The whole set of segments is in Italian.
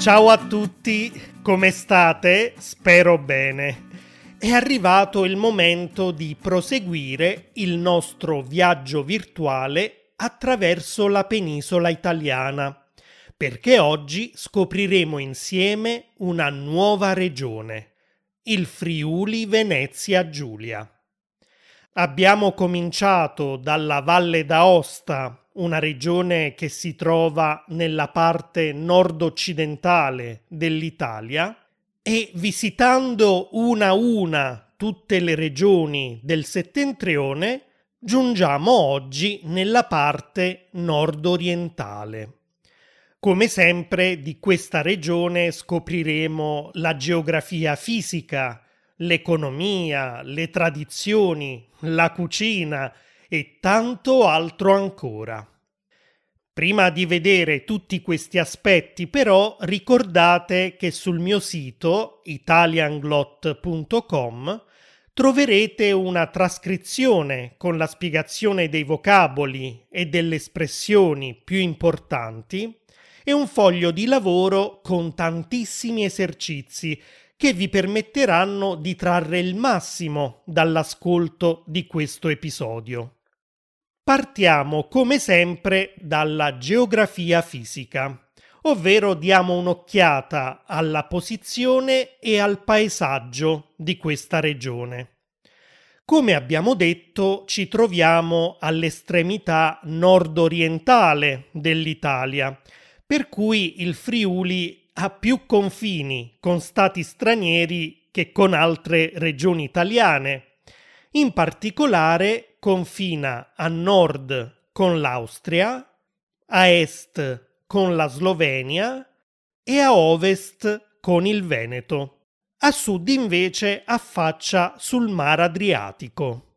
Ciao a tutti, come state? Spero bene. È arrivato il momento di proseguire il nostro viaggio virtuale attraverso la penisola italiana, perché oggi scopriremo insieme una nuova regione, il Friuli Venezia Giulia. Abbiamo cominciato dalla Valle d'Aosta una regione che si trova nella parte nord-occidentale dell'Italia e visitando una a una tutte le regioni del settentrione giungiamo oggi nella parte nord-orientale. Come sempre di questa regione scopriremo la geografia fisica, l'economia, le tradizioni, la cucina, e tanto altro ancora. Prima di vedere tutti questi aspetti, però, ricordate che sul mio sito italianglot.com troverete una trascrizione con la spiegazione dei vocaboli e delle espressioni più importanti e un foglio di lavoro con tantissimi esercizi che vi permetteranno di trarre il massimo dall'ascolto di questo episodio. Partiamo come sempre dalla geografia fisica, ovvero diamo un'occhiata alla posizione e al paesaggio di questa regione. Come abbiamo detto, ci troviamo all'estremità nord-orientale dell'Italia, per cui il Friuli ha più confini con stati stranieri che con altre regioni italiane. In particolare confina a nord con l'Austria, a est con la Slovenia e a ovest con il Veneto. A sud invece affaccia sul Mar Adriatico.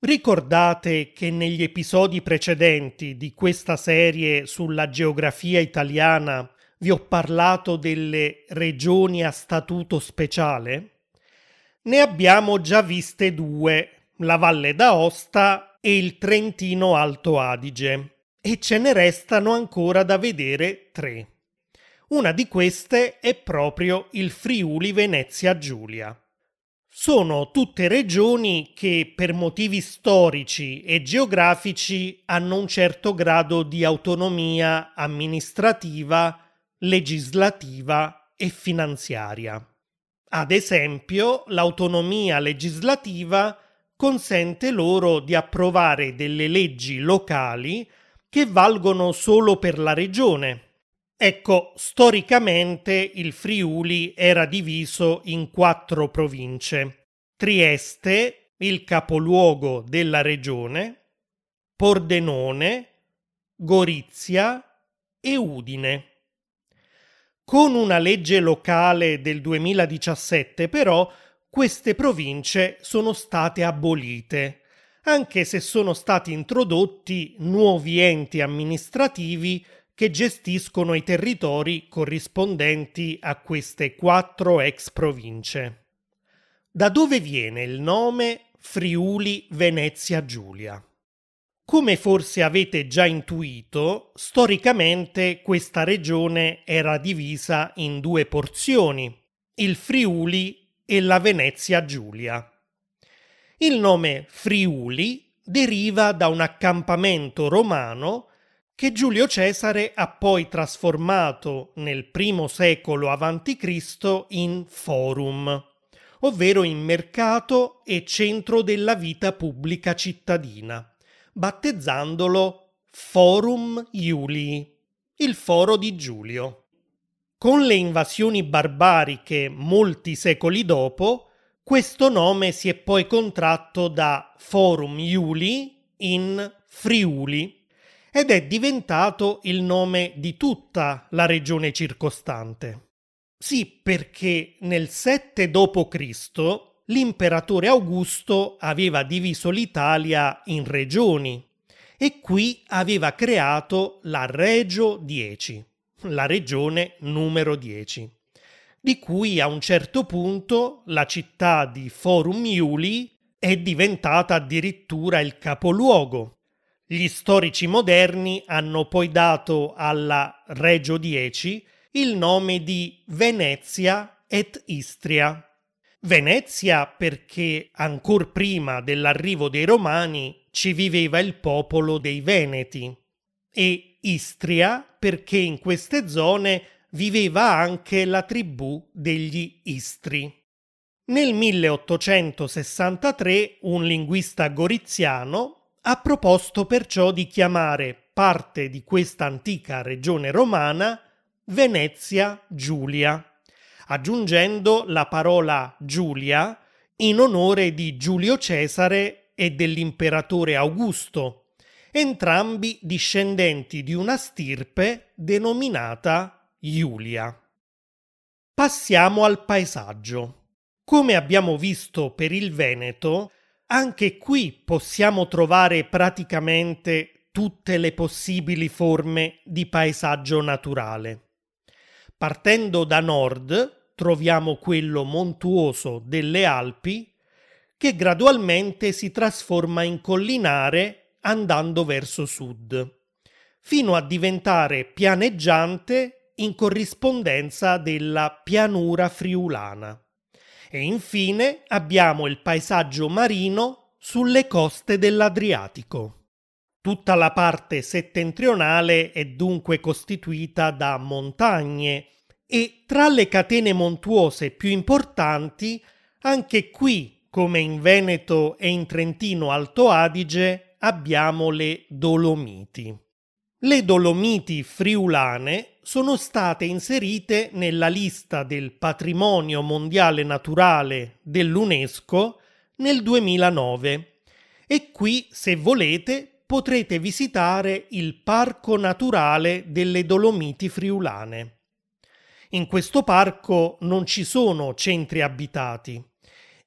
Ricordate che negli episodi precedenti di questa serie sulla geografia italiana vi ho parlato delle regioni a statuto speciale? Ne abbiamo già viste due la Valle d'Aosta e il Trentino Alto Adige e ce ne restano ancora da vedere tre. Una di queste è proprio il Friuli Venezia Giulia. Sono tutte regioni che per motivi storici e geografici hanno un certo grado di autonomia amministrativa, legislativa e finanziaria. Ad esempio, l'autonomia legislativa consente loro di approvare delle leggi locali che valgono solo per la regione. Ecco, storicamente il Friuli era diviso in quattro province. Trieste, il capoluogo della regione, Pordenone, Gorizia e Udine. Con una legge locale del 2017 però queste province sono state abolite, anche se sono stati introdotti nuovi enti amministrativi che gestiscono i territori corrispondenti a queste quattro ex province. Da dove viene il nome Friuli Venezia Giulia? Come forse avete già intuito, storicamente questa regione era divisa in due porzioni, il Friuli e la Venezia Giulia. Il nome Friuli deriva da un accampamento romano che Giulio Cesare ha poi trasformato nel primo secolo a.C. in forum, ovvero in mercato e centro della vita pubblica cittadina, battezzandolo Forum Iulii, il foro di Giulio. Con le invasioni barbariche molti secoli dopo, questo nome si è poi contratto da Forum Iuli in Friuli ed è diventato il nome di tutta la regione circostante. Sì, perché nel 7 d.C. l'imperatore Augusto aveva diviso l'Italia in regioni e qui aveva creato la Regio 10 la regione numero 10, di cui a un certo punto la città di Forum Iuli è diventata addirittura il capoluogo. Gli storici moderni hanno poi dato alla Regio 10 il nome di Venezia et Istria. Venezia perché ancor prima dell'arrivo dei Romani ci viveva il popolo dei Veneti e Istria perché in queste zone viveva anche la tribù degli Istri. Nel 1863 un linguista goriziano ha proposto perciò di chiamare parte di questa antica regione romana Venezia Giulia, aggiungendo la parola Giulia in onore di Giulio Cesare e dell'imperatore Augusto, entrambi discendenti di una stirpe denominata Iulia. Passiamo al paesaggio. Come abbiamo visto per il Veneto, anche qui possiamo trovare praticamente tutte le possibili forme di paesaggio naturale. Partendo da nord troviamo quello montuoso delle Alpi che gradualmente si trasforma in collinare andando verso sud, fino a diventare pianeggiante in corrispondenza della pianura friulana. E infine abbiamo il paesaggio marino sulle coste dell'Adriatico. Tutta la parte settentrionale è dunque costituita da montagne e tra le catene montuose più importanti, anche qui, come in Veneto e in Trentino Alto Adige, abbiamo le Dolomiti. Le Dolomiti friulane sono state inserite nella lista del patrimonio mondiale naturale dell'UNESCO nel 2009 e qui, se volete, potrete visitare il Parco Naturale delle Dolomiti Friulane. In questo parco non ci sono centri abitati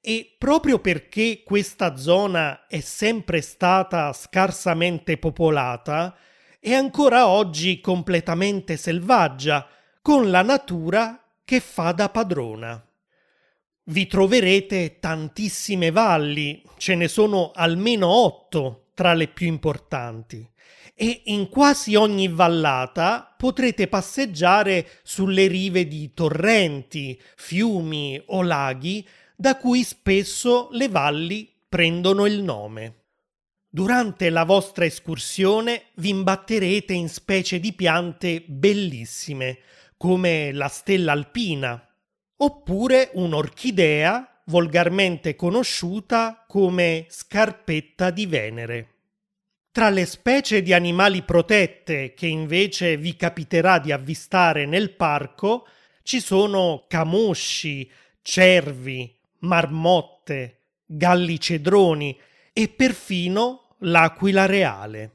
e proprio perché questa zona è sempre stata scarsamente popolata, è ancora oggi completamente selvaggia, con la natura che fa da padrona. Vi troverete tantissime valli, ce ne sono almeno otto tra le più importanti, e in quasi ogni vallata potrete passeggiare sulle rive di torrenti, fiumi o laghi da cui spesso le valli prendono il nome. Durante la vostra escursione vi imbatterete in specie di piante bellissime, come la stella alpina, oppure un'orchidea volgarmente conosciuta come scarpetta di Venere. Tra le specie di animali protette che invece vi capiterà di avvistare nel parco ci sono camosci, cervi, marmotte, galli cedroni e perfino l'aquila reale.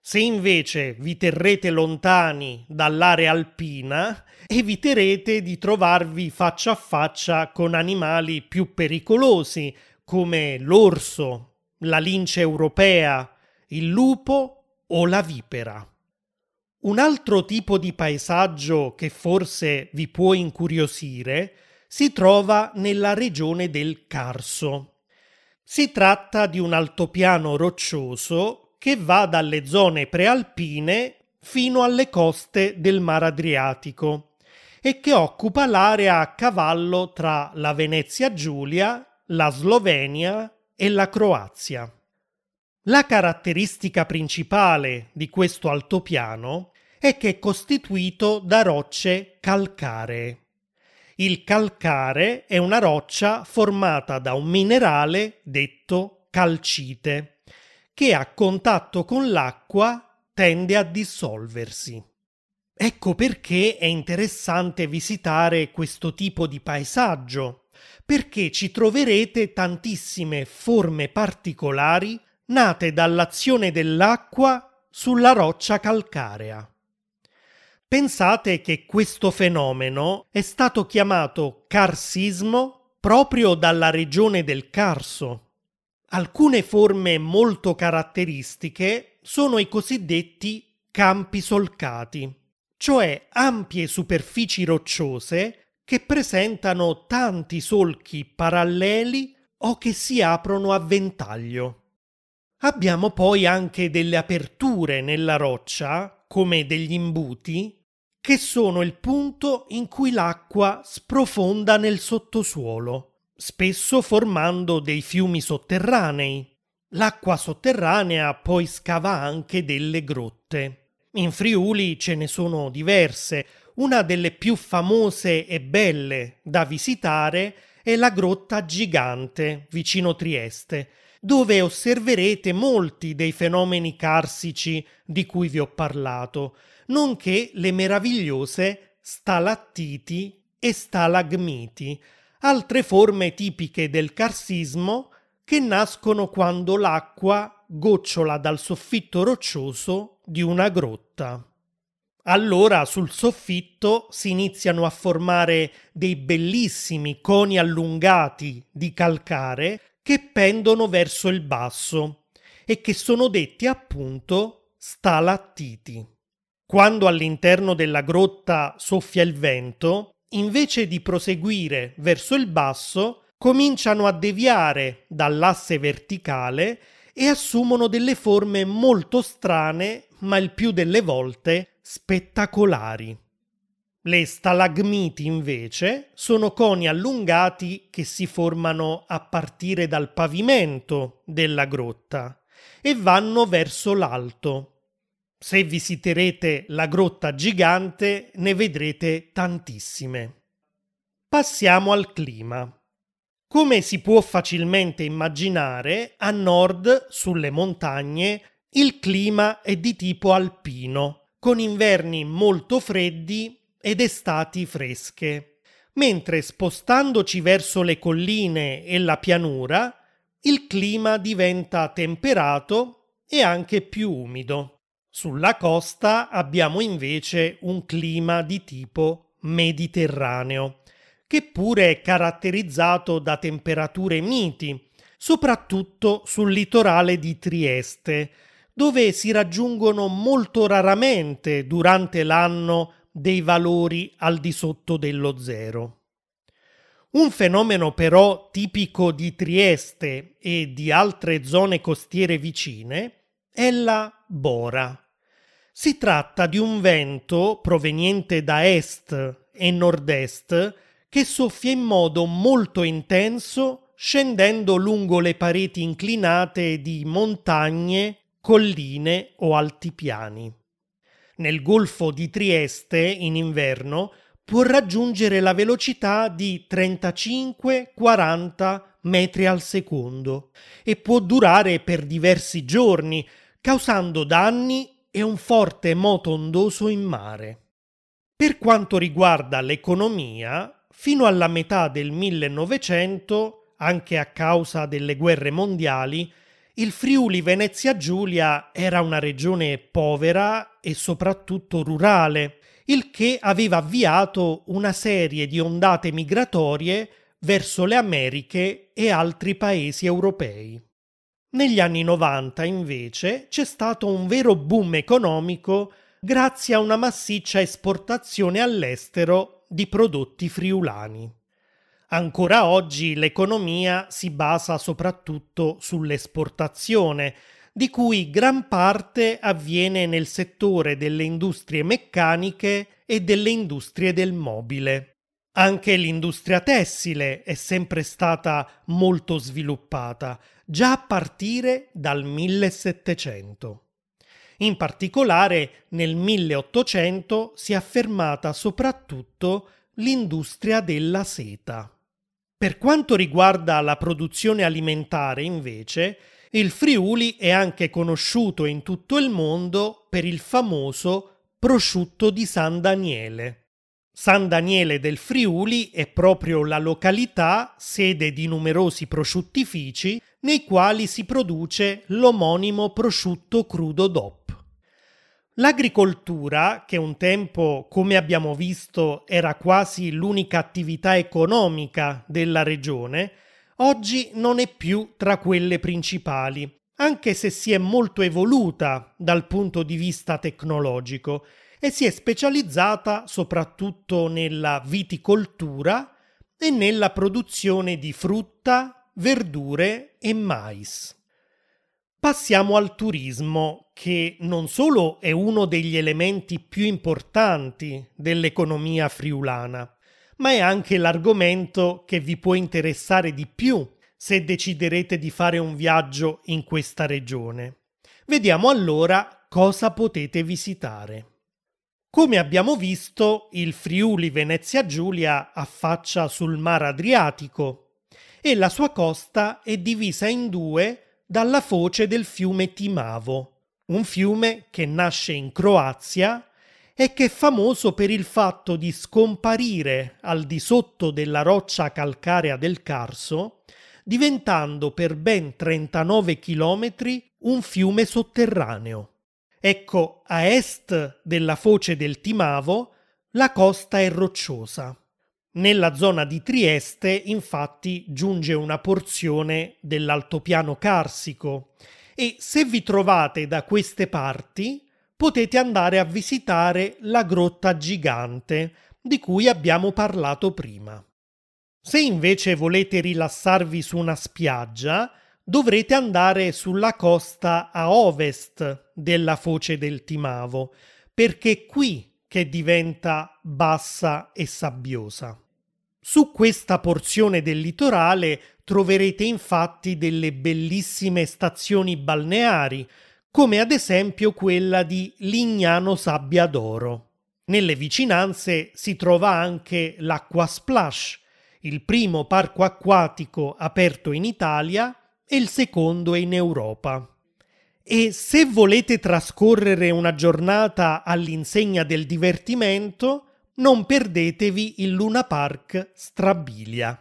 Se invece vi terrete lontani dall'area alpina, eviterete di trovarvi faccia a faccia con animali più pericolosi come l'orso, la lince europea, il lupo o la vipera. Un altro tipo di paesaggio che forse vi può incuriosire si trova nella regione del Carso. Si tratta di un altopiano roccioso che va dalle zone prealpine fino alle coste del Mar Adriatico e che occupa l'area a cavallo tra la Venezia Giulia, la Slovenia e la Croazia. La caratteristica principale di questo altopiano è che è costituito da rocce calcaree. Il calcare è una roccia formata da un minerale detto calcite, che a contatto con l'acqua tende a dissolversi. Ecco perché è interessante visitare questo tipo di paesaggio, perché ci troverete tantissime forme particolari nate dall'azione dell'acqua sulla roccia calcarea. Pensate che questo fenomeno è stato chiamato carsismo proprio dalla regione del Carso. Alcune forme molto caratteristiche sono i cosiddetti campi solcati, cioè ampie superfici rocciose che presentano tanti solchi paralleli o che si aprono a ventaglio. Abbiamo poi anche delle aperture nella roccia, come degli imbuti, che sono il punto in cui l'acqua sprofonda nel sottosuolo, spesso formando dei fiumi sotterranei. L'acqua sotterranea poi scava anche delle grotte. In Friuli ce ne sono diverse. Una delle più famose e belle da visitare è la Grotta Gigante, vicino Trieste, dove osserverete molti dei fenomeni carsici di cui vi ho parlato, nonché le meravigliose stalattiti e stalagmiti, altre forme tipiche del carsismo che nascono quando l'acqua gocciola dal soffitto roccioso di una grotta. Allora sul soffitto si iniziano a formare dei bellissimi coni allungati di calcare che pendono verso il basso e che sono detti appunto stalattiti. Quando all'interno della grotta soffia il vento, invece di proseguire verso il basso, cominciano a deviare dall'asse verticale e assumono delle forme molto strane, ma il più delle volte spettacolari. Le stalagmiti invece sono coni allungati che si formano a partire dal pavimento della grotta e vanno verso l'alto. Se visiterete la grotta gigante ne vedrete tantissime. Passiamo al clima. Come si può facilmente immaginare, a nord, sulle montagne, il clima è di tipo alpino, con inverni molto freddi ed estati fresche, mentre spostandoci verso le colline e la pianura, il clima diventa temperato e anche più umido. Sulla costa abbiamo invece un clima di tipo mediterraneo che pure è caratterizzato da temperature miti, soprattutto sul litorale di Trieste, dove si raggiungono molto raramente durante l'anno dei valori al di sotto dello zero. Un fenomeno però tipico di Trieste e di altre zone costiere vicine è la bora. Si tratta di un vento proveniente da est e nord-est che soffia in modo molto intenso scendendo lungo le pareti inclinate di montagne, colline o altipiani. Nel golfo di Trieste, in inverno, può raggiungere la velocità di 35-40 metri al secondo e può durare per diversi giorni, causando danni e un forte moto ondoso in mare. Per quanto riguarda l'economia, fino alla metà del 1900, anche a causa delle guerre mondiali, il Friuli Venezia Giulia era una regione povera e soprattutto rurale, il che aveva avviato una serie di ondate migratorie verso le Americhe e altri paesi europei. Negli anni 90 invece c'è stato un vero boom economico grazie a una massiccia esportazione all'estero di prodotti friulani. Ancora oggi l'economia si basa soprattutto sull'esportazione, di cui gran parte avviene nel settore delle industrie meccaniche e delle industrie del mobile. Anche l'industria tessile è sempre stata molto sviluppata, già a partire dal 1700. In particolare nel 1800 si è affermata soprattutto l'industria della seta. Per quanto riguarda la produzione alimentare, invece, il Friuli è anche conosciuto in tutto il mondo per il famoso prosciutto di San Daniele. San Daniele del Friuli è proprio la località sede di numerosi prosciuttifici nei quali si produce l'omonimo prosciutto crudo DOP. L'agricoltura, che un tempo, come abbiamo visto, era quasi l'unica attività economica della regione, oggi non è più tra quelle principali, anche se si è molto evoluta dal punto di vista tecnologico e si è specializzata soprattutto nella viticoltura e nella produzione di frutta, verdure e mais. Passiamo al turismo, che non solo è uno degli elementi più importanti dell'economia friulana, ma è anche l'argomento che vi può interessare di più se deciderete di fare un viaggio in questa regione. Vediamo allora cosa potete visitare. Come abbiamo visto, il Friuli Venezia Giulia affaccia sul Mar Adriatico e la sua costa è divisa in due dalla foce del fiume Timavo, un fiume che nasce in Croazia e che è famoso per il fatto di scomparire al di sotto della roccia calcarea del Carso, diventando per ben 39 chilometri un fiume sotterraneo. Ecco, a est della foce del Timavo la costa è rocciosa. Nella zona di Trieste, infatti, giunge una porzione dell'altopiano carsico e se vi trovate da queste parti potete andare a visitare la grotta gigante di cui abbiamo parlato prima. Se invece volete rilassarvi su una spiaggia, dovrete andare sulla costa a ovest della foce del Timavo, perché è qui che diventa bassa e sabbiosa. Su questa porzione del litorale troverete infatti delle bellissime stazioni balneari, come ad esempio quella di Lignano Sabbia d'Oro. Nelle vicinanze si trova anche l'Acqua Splash, il primo parco acquatico aperto in Italia e il secondo in Europa. E se volete trascorrere una giornata all'insegna del divertimento, non perdetevi il Luna Park Strabilia.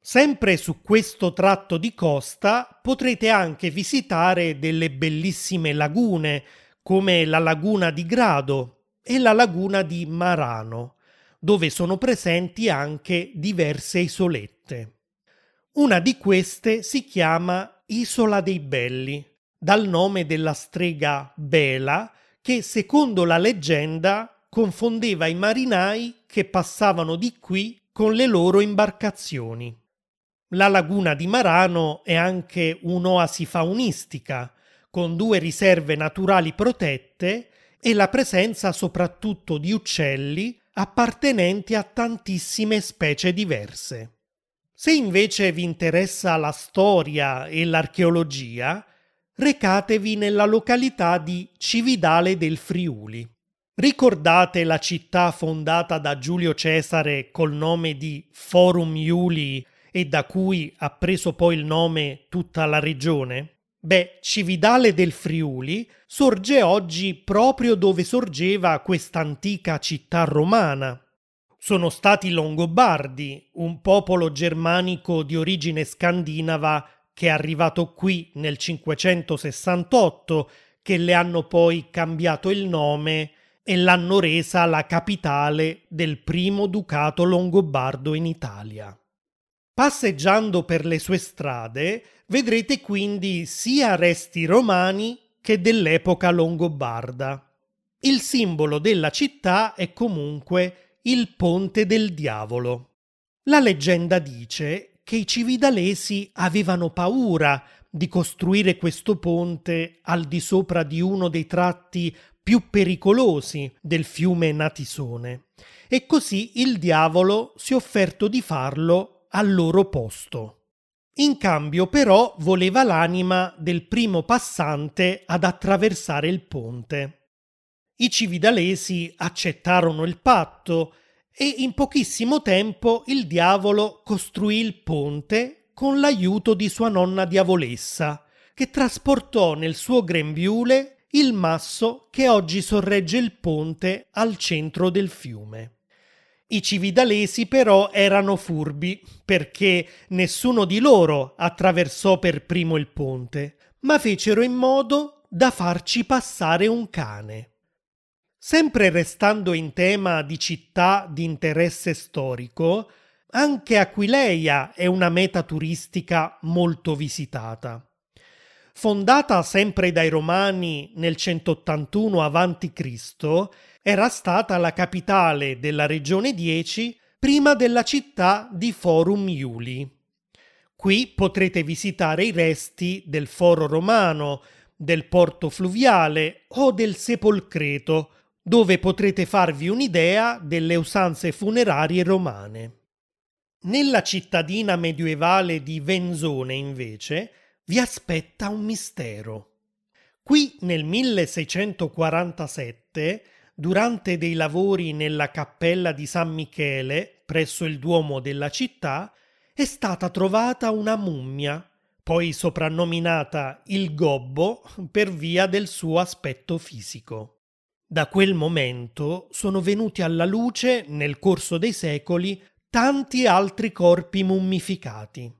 Sempre su questo tratto di costa potrete anche visitare delle bellissime lagune come la laguna di Grado e la laguna di Marano, dove sono presenti anche diverse isolette. Una di queste si chiama Isola dei Belli, dal nome della strega Bela che secondo la leggenda confondeva i marinai che passavano di qui con le loro imbarcazioni. La laguna di Marano è anche un'oasi faunistica, con due riserve naturali protette e la presenza soprattutto di uccelli appartenenti a tantissime specie diverse. Se invece vi interessa la storia e l'archeologia, recatevi nella località di Cividale del Friuli. Ricordate la città fondata da Giulio Cesare col nome di Forum Iuli e da cui ha preso poi il nome tutta la regione? Beh, Cividale del Friuli sorge oggi proprio dove sorgeva questa antica città romana. Sono stati i Longobardi, un popolo germanico di origine scandinava che è arrivato qui nel 568, che le hanno poi cambiato il nome e l'hanno resa la capitale del primo ducato longobardo in Italia. Passeggiando per le sue strade vedrete quindi sia resti romani che dell'epoca longobarda. Il simbolo della città è comunque il Ponte del Diavolo. La leggenda dice che i cividalesi avevano paura di costruire questo ponte al di sopra di uno dei tratti più pericolosi del fiume Natisone e così il diavolo si è offerto di farlo al loro posto. In cambio però voleva l'anima del primo passante ad attraversare il ponte. I cividalesi accettarono il patto e in pochissimo tempo il diavolo costruì il ponte con l'aiuto di sua nonna diavolessa, che trasportò nel suo grembiule il masso che oggi sorregge il ponte al centro del fiume. I cividalesi però erano furbi perché nessuno di loro attraversò per primo il ponte, ma fecero in modo da farci passare un cane. Sempre restando in tema di città di interesse storico, anche Aquileia è una meta turistica molto visitata. Fondata sempre dai Romani nel 181 a.C., era stata la capitale della regione 10 prima della città di Forum Iuli. Qui potrete visitare i resti del foro romano, del porto fluviale o del sepolcreto, dove potrete farvi un'idea delle usanze funerarie romane. Nella cittadina medievale di Venzone, invece, vi aspetta un mistero. Qui nel 1647, durante dei lavori nella cappella di San Michele, presso il Duomo della città, è stata trovata una mummia, poi soprannominata il Gobbo per via del suo aspetto fisico. Da quel momento sono venuti alla luce, nel corso dei secoli, tanti altri corpi mummificati.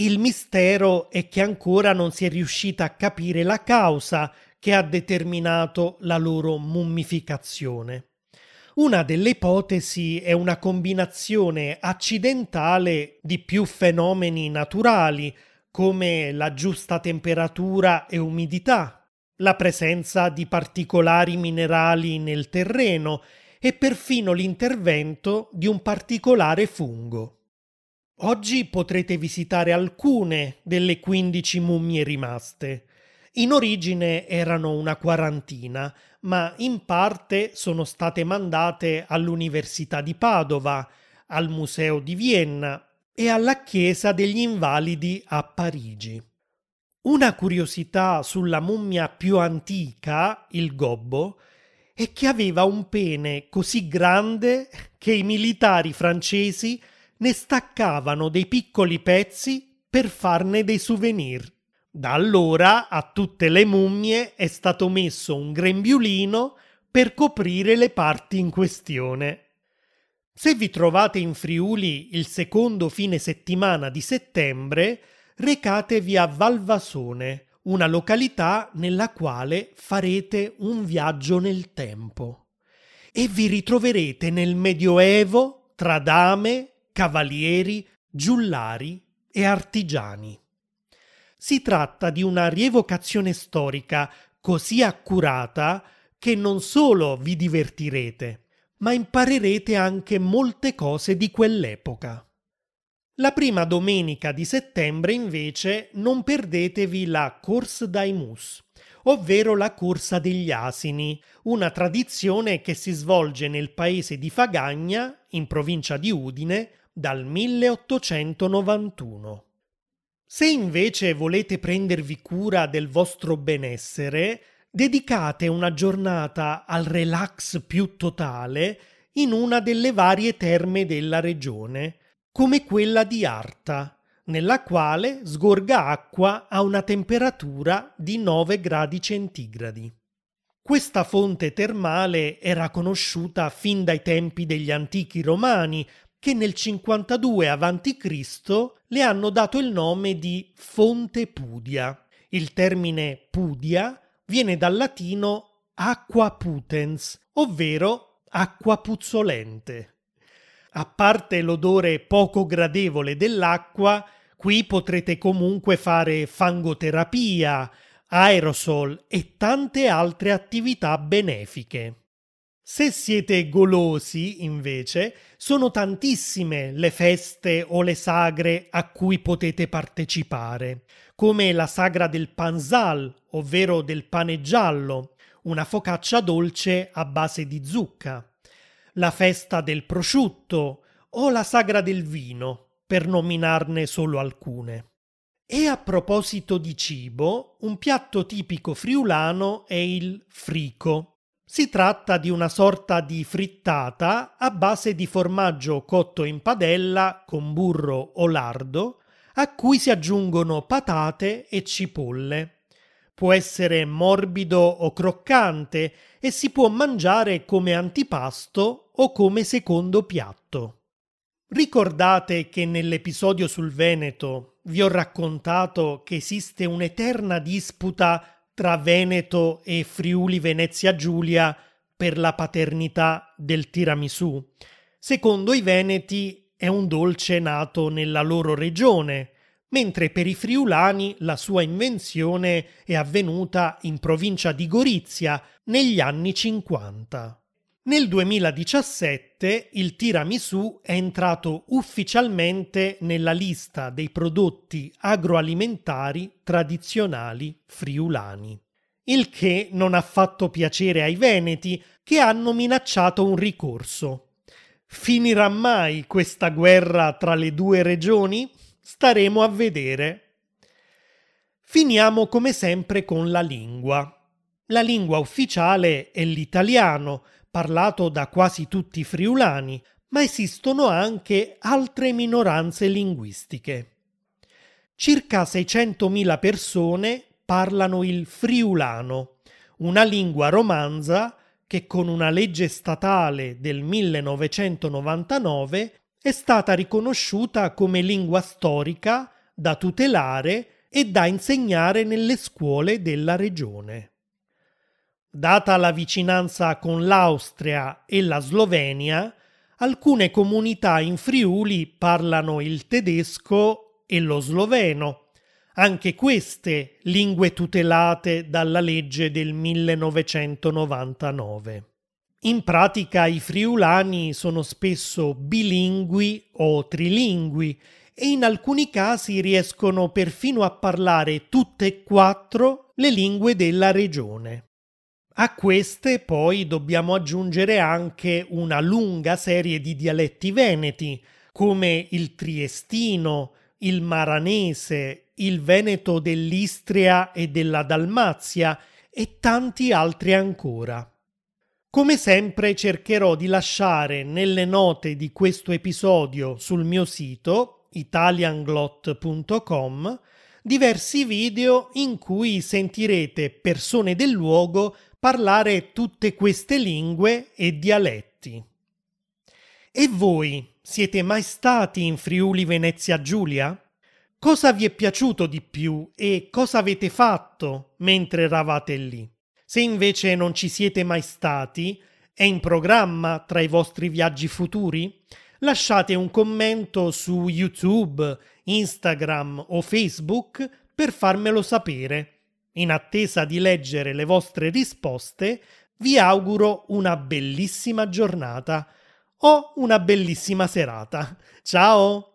Il mistero è che ancora non si è riuscita a capire la causa che ha determinato la loro mummificazione. Una delle ipotesi è una combinazione accidentale di più fenomeni naturali, come la giusta temperatura e umidità, la presenza di particolari minerali nel terreno e perfino l'intervento di un particolare fungo. Oggi potrete visitare alcune delle 15 mummie rimaste. In origine erano una quarantina, ma in parte sono state mandate all'Università di Padova, al Museo di Vienna e alla Chiesa degli Invalidi a Parigi. Una curiosità sulla mummia più antica, il gobbo, è che aveva un pene così grande che i militari francesi ne staccavano dei piccoli pezzi per farne dei souvenir. Da allora a tutte le mummie è stato messo un grembiulino per coprire le parti in questione. Se vi trovate in Friuli il secondo fine settimana di settembre, recatevi a Valvasone, una località nella quale farete un viaggio nel tempo e vi ritroverete nel Medioevo tra dame, cavalieri, giullari e artigiani. Si tratta di una rievocazione storica così accurata che non solo vi divertirete, ma imparerete anche molte cose di quell'epoca. La prima domenica di settembre invece non perdetevi la Course Daimus, ovvero la corsa degli asini, una tradizione che si svolge nel paese di Fagagna, in provincia di Udine, dal 1891. Se invece volete prendervi cura del vostro benessere, dedicate una giornata al relax più totale in una delle varie terme della regione, come quella di Arta, nella quale sgorga acqua a una temperatura di 9 gradi centigradi. Questa fonte termale era conosciuta fin dai tempi degli antichi romani che nel 52 a.C. le hanno dato il nome di Fonte Pudia. Il termine Pudia viene dal latino aqua putens, ovvero acqua puzzolente. A parte l'odore poco gradevole dell'acqua, qui potrete comunque fare fangoterapia, aerosol e tante altre attività benefiche. Se siete golosi, invece, sono tantissime le feste o le sagre a cui potete partecipare, come la sagra del panzal, ovvero del pane giallo, una focaccia dolce a base di zucca, la festa del prosciutto o la sagra del vino, per nominarne solo alcune. E a proposito di cibo, un piatto tipico friulano è il frico, si tratta di una sorta di frittata a base di formaggio cotto in padella con burro o lardo, a cui si aggiungono patate e cipolle. Può essere morbido o croccante e si può mangiare come antipasto o come secondo piatto. Ricordate che nell'episodio sul Veneto vi ho raccontato che esiste un'eterna disputa tra Veneto e Friuli Venezia Giulia per la paternità del tiramisù. Secondo i veneti è un dolce nato nella loro regione, mentre per i friulani la sua invenzione è avvenuta in provincia di Gorizia negli anni 50. Nel 2017 il tiramisù è entrato ufficialmente nella lista dei prodotti agroalimentari tradizionali friulani. Il che non ha fatto piacere ai veneti che hanno minacciato un ricorso. Finirà mai questa guerra tra le due regioni? Staremo a vedere. Finiamo come sempre con la lingua. La lingua ufficiale è l'italiano, parlato da quasi tutti i friulani, ma esistono anche altre minoranze linguistiche. Circa 600.000 persone parlano il friulano, una lingua romanza che con una legge statale del 1999 è stata riconosciuta come lingua storica da tutelare e da insegnare nelle scuole della regione. Data la vicinanza con l'Austria e la Slovenia, alcune comunità in Friuli parlano il tedesco e lo sloveno, anche queste lingue tutelate dalla legge del 1999. In pratica i friulani sono spesso bilingui o trilingui e in alcuni casi riescono perfino a parlare tutte e quattro le lingue della regione. A queste poi dobbiamo aggiungere anche una lunga serie di dialetti veneti, come il triestino, il maranese, il veneto dell'Istria e della Dalmazia e tanti altri ancora. Come sempre cercherò di lasciare nelle note di questo episodio sul mio sito italianglot.com diversi video in cui sentirete persone del luogo parlare tutte queste lingue e dialetti. E voi siete mai stati in Friuli Venezia Giulia? Cosa vi è piaciuto di più e cosa avete fatto mentre eravate lì? Se invece non ci siete mai stati, è in programma tra i vostri viaggi futuri? Lasciate un commento su YouTube, Instagram o Facebook per farmelo sapere. In attesa di leggere le vostre risposte, vi auguro una bellissima giornata o una bellissima serata. Ciao!